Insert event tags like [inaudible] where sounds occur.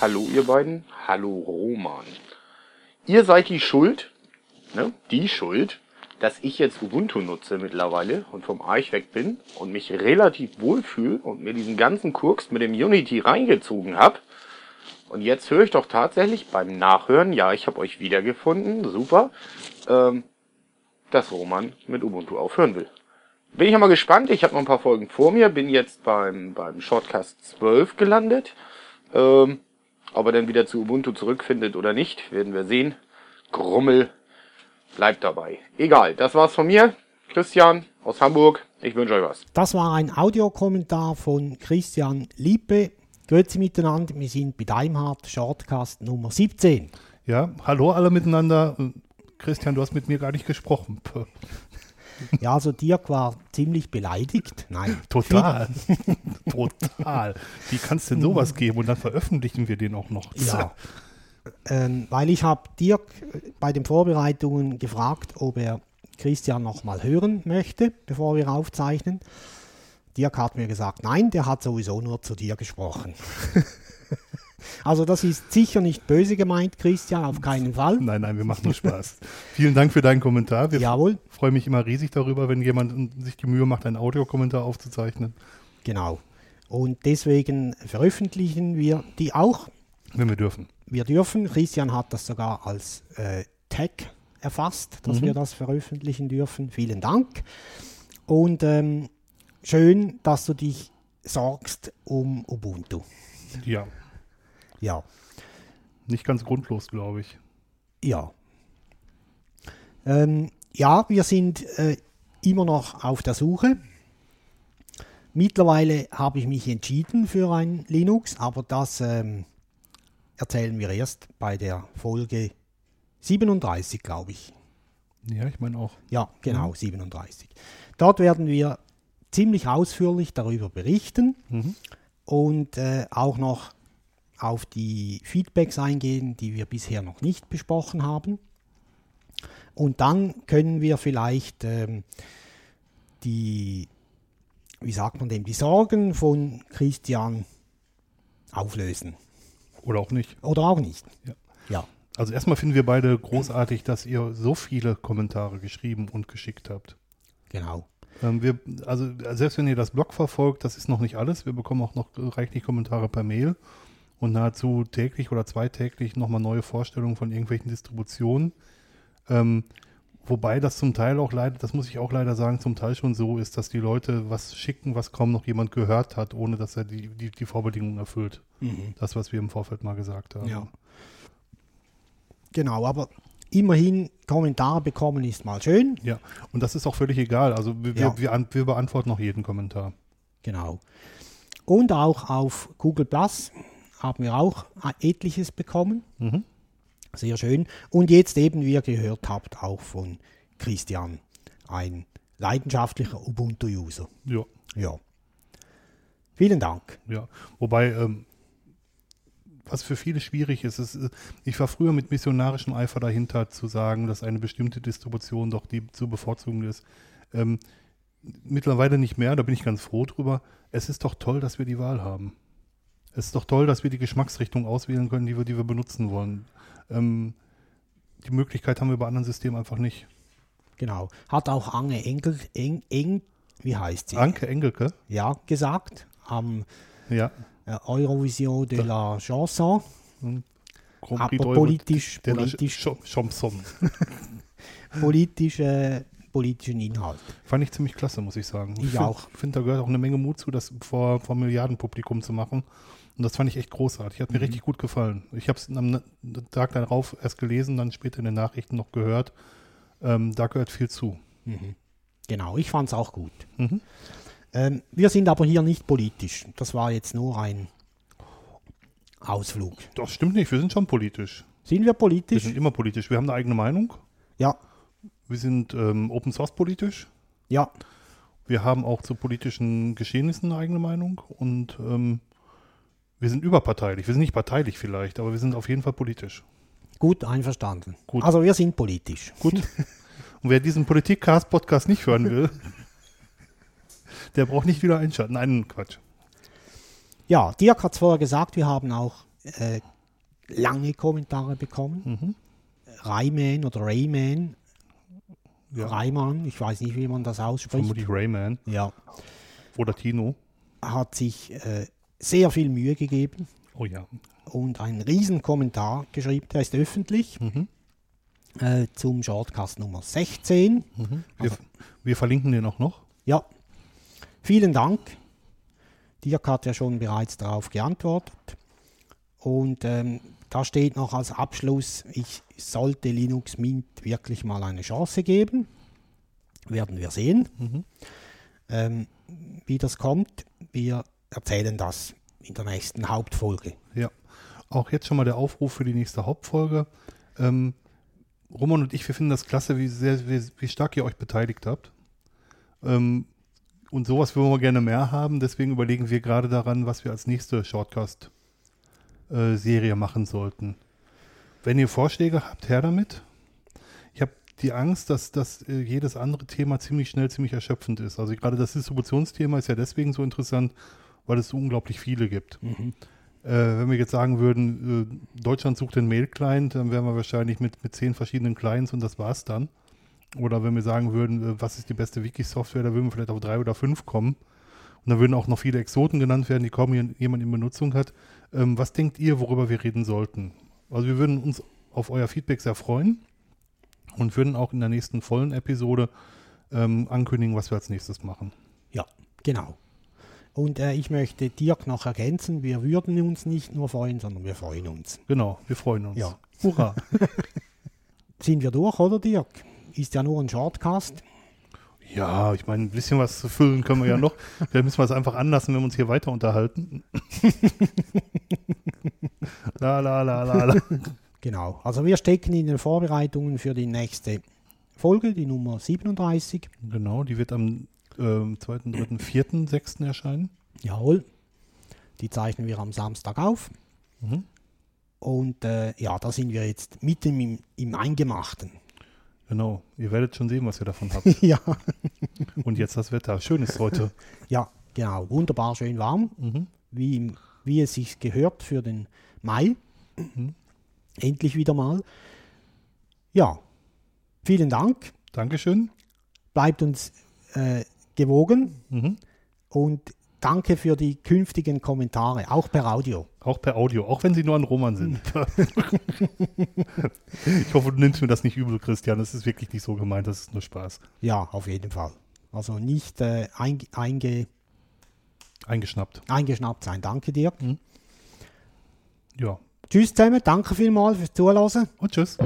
Hallo ihr beiden, hallo Roman. Ihr seid die Schuld, ne, die Schuld, dass ich jetzt Ubuntu nutze mittlerweile und vom Arch weg bin und mich relativ wohlfühle und mir diesen ganzen Kurks mit dem Unity reingezogen habe. Und jetzt höre ich doch tatsächlich beim Nachhören, ja, ich habe euch wiedergefunden, super, ähm, dass Roman mit Ubuntu aufhören will. Bin ich mal gespannt, ich habe noch ein paar Folgen vor mir, bin jetzt beim, beim Shortcast 12 gelandet. Ähm, ob er dann wieder zu Ubuntu zurückfindet oder nicht, werden wir sehen. Grummel bleibt dabei. Egal, das war's von mir. Christian aus Hamburg. Ich wünsche euch was. Das war ein Audiokommentar von Christian Lippe. Grüezi miteinander, wir sind bei Daimhardt, Shortcast Nummer 17. Ja, hallo alle miteinander. Christian, du hast mit mir gar nicht gesprochen. [laughs] Ja, also Dirk war ziemlich beleidigt. Nein. [laughs] Total. [laughs] Total. Wie kannst du denn sowas geben und dann veröffentlichen wir den auch noch? Ja. Ähm, weil ich habe Dirk bei den Vorbereitungen gefragt, ob er Christian nochmal hören möchte, bevor wir aufzeichnen. Dirk hat mir gesagt, nein, der hat sowieso nur zu dir gesprochen. Also das ist sicher nicht böse gemeint, Christian, auf keinen Fall. [laughs] Nein, nein, wir machen nur Spaß. Vielen Dank für deinen Kommentar. Wir Jawohl. freuen mich immer riesig darüber, wenn jemand sich die Mühe macht, einen Audiokommentar aufzuzeichnen. Genau. Und deswegen veröffentlichen wir die auch. Wenn wir dürfen. Wir dürfen. Christian hat das sogar als äh, Tag erfasst, dass Mhm. wir das veröffentlichen dürfen. Vielen Dank. Und ähm, schön, dass du dich sorgst um Ubuntu. Ja, Ja, nicht ganz grundlos, glaube ich. ja. Ähm, ja, wir sind äh, immer noch auf der Suche. Mittlerweile habe ich mich entschieden für ein Linux, aber das ähm, erzählen wir erst bei der Folge 37, glaube ich. Ja, ich meine auch. Ja, genau, 37. Dort werden wir ziemlich ausführlich darüber berichten und äh, auch noch auf die Feedbacks eingehen, die wir bisher noch nicht besprochen haben. Und dann können wir vielleicht ähm, die, wie sagt man dem, die Sorgen von Christian auflösen. Oder auch nicht. Oder auch nicht. Ja. Ja, Also erstmal finden wir beide großartig, dass ihr so viele Kommentare geschrieben und geschickt habt. genau. Ähm, wir, also selbst wenn ihr das Blog verfolgt, das ist noch nicht alles. Wir bekommen auch noch reichlich Kommentare per Mail und nahezu täglich oder zweitäglich nochmal neue Vorstellungen von irgendwelchen Distributionen. Ähm, wobei das zum Teil auch leider, das muss ich auch leider sagen, zum Teil schon so ist, dass die Leute was schicken, was kaum noch jemand gehört hat, ohne dass er die, die, die Vorbedingungen erfüllt. Das, was wir im Vorfeld mal gesagt haben. Ja. Genau, aber immerhin Kommentare bekommen ist mal schön. Ja, und das ist auch völlig egal. Also wir, Ja. wir, wir beantworten noch jeden Kommentar. Genau. Und auch auf Google Plus haben wir auch etliches bekommen. Mhm. Sehr schön. Und jetzt eben, wie ihr gehört habt, auch von Christian, ein leidenschaftlicher Ubuntu-User. Ja, Ja. Vielen Dank. ja. Wobei, ähm, was für viele schwierig ist, ist, äh, ich war früher mit missionarischem Eifer dahinter zu sagen, dass eine bestimmte Distribution doch die zu bevorzugen ist. Ähm, mittlerweile nicht mehr, da bin ich ganz froh drüber. Es ist doch toll, dass wir die Wahl haben. Es ist doch toll, dass wir die Geschmacksrichtung auswählen können, die wir, die wir benutzen wollen. Ähm, die Möglichkeit haben wir bei anderen Systemen einfach nicht. Genau. Hat auch Ange Engel, Eng, Eng, wie heißt sie? Anke Engelke, Ja, gesagt am ja, äh, Eurovision de la Chanson. Grand Aber politisch, politisch, Ch- Chanson. [laughs] politische, politischen Inhalt. Fand ich ziemlich klasse, muss ich sagen. Ich find- auch. finde, da gehört auch eine Menge Mut zu, das vor, vor Milliardenpublikum zu machen. Und das fand ich echt großartig. Hat mir Mhm. richtig gut gefallen. Ich habe es am Tag darauf erst gelesen, dann später in den Nachrichten noch gehört. Ähm, da gehört viel zu. Genau, ich fand es auch gut. Mhm. Ähm, wir sind aber hier nicht politisch. Das war jetzt nur ein Ausflug. Das stimmt nicht, wir sind schon politisch. Sind wir Wir politisch? sind immer politisch. Wir haben eine eigene Meinung. Ja, Wir sind ähm, Open Source politisch. ja, Wir haben auch zu politischen Geschehnissen eine eigene Meinung. Und ähm, wir sind überparteilich. Wir sind nicht parteilich vielleicht, aber wir sind auf jeden Fall politisch. gut einverstanden. Gut. Also wir sind politisch. Gut. Und wer diesen Politik-Cast-Podcast nicht hören will, [laughs] der braucht nicht wieder einschalten. Nein, Quatsch. Ja, Dirk hat es vorher gesagt, wir haben auch äh, lange Kommentare bekommen. Rayman oder Rayman, Ja, Rayman, ich weiß nicht, wie man das ausspricht. vermutlich Rayman Ja, oder Tino. hat sich äh, sehr viel Mühe gegeben Oh ja. und einen riesen Kommentar geschrieben, der ist öffentlich, äh, zum Shortcast Nummer 16. Wir, wir verlinken den auch noch. Ja, vielen Dank. Dirk hat ja schon bereits darauf geantwortet. Und ähm, da steht noch als Abschluss, ich sollte Linux Mint wirklich mal eine Chance geben. Werden wir sehen, ähm, wie das kommt. Wir erzählen das in der nächsten Hauptfolge. Ja. Auch jetzt schon mal der Aufruf für die nächste Hauptfolge. Ähm, Roman und ich, wir finden das klasse, wie, sehr, wie, wie stark ihr euch beteiligt habt. Ähm, und sowas würden wir gerne mehr haben. Deswegen überlegen wir gerade daran, was wir als nächste Shortcast-Serie machen sollten. Wenn ihr Vorschläge habt, her damit. Ich habe die Angst, dass, dass äh, jedes andere Thema ziemlich schnell ziemlich erschöpfend ist. Also gerade das Distributionsthema ist ja deswegen so interessant, weil es so unglaublich viele gibt. Äh, wenn wir jetzt sagen würden, äh, Deutschland sucht den Mail-Client, dann wären wir wahrscheinlich mit, mit zehn verschiedenen Clients und das war's dann. Oder wenn wir sagen würden, äh, was ist die beste Wiki-Software, da würden wir vielleicht auf drei oder fünf kommen. Und da würden auch noch viele Exoten genannt werden, die kaum jemand in Benutzung hat. Ähm, was denkt ihr, worüber wir reden sollten? Also wir würden uns auf euer Feedback sehr freuen und würden auch in der nächsten vollen Episode ähm, ankündigen, was wir als nächstes machen. Ja, genau. Und äh, ich möchte Dirk noch ergänzen, wir würden uns nicht nur freuen, sondern wir freuen uns. Genau, wir freuen uns. Ja. Hurra! [laughs] Sind wir durch, oder Dirk? Ist ja nur ein Shortcast. Ja, ich meine, ein bisschen was zu füllen können wir ja noch. [laughs] Vielleicht müssen wir es einfach anlassen, wenn wir uns hier weiter unterhalten. [laughs] la, la, la, la, la. Genau. Also wir stecken in den Vorbereitungen für die nächste Folge, die Nummer 37. Genau, die wird am ähm, 2., 3., 4., 6. erscheinen. Jawohl. Die zeichnen wir am Samstag auf. Mhm. Und äh, ja, da sind wir jetzt mitten im, im Eingemachten. Genau, ihr werdet schon sehen, was ihr davon habt. [laughs] ja. Und jetzt das Wetter. Schön ist heute. [laughs] Ja, genau. Wunderbar schön warm. Mhm. wie, im- wie es sich gehört für den Mai. Endlich wieder mal. Ja, vielen Dank. Dankeschön. Bleibt uns äh, gewogen Mhm. und danke für die künftigen Kommentare, auch per Audio. Auch per Audio, auch wenn sie nur an Roman sind. [laughs] [laughs] ich hoffe, du nimmst mir das nicht übel, Christian. Das ist wirklich nicht so gemeint, das ist nur Spaß. Ja, auf jeden Fall. Also nicht äh, einge, einge, Eingeschnappt. eingeschnappt sein. Danke dir. Ja. Tschüss zusammen, danke vielmals fürs Zuhören. Und tschüss.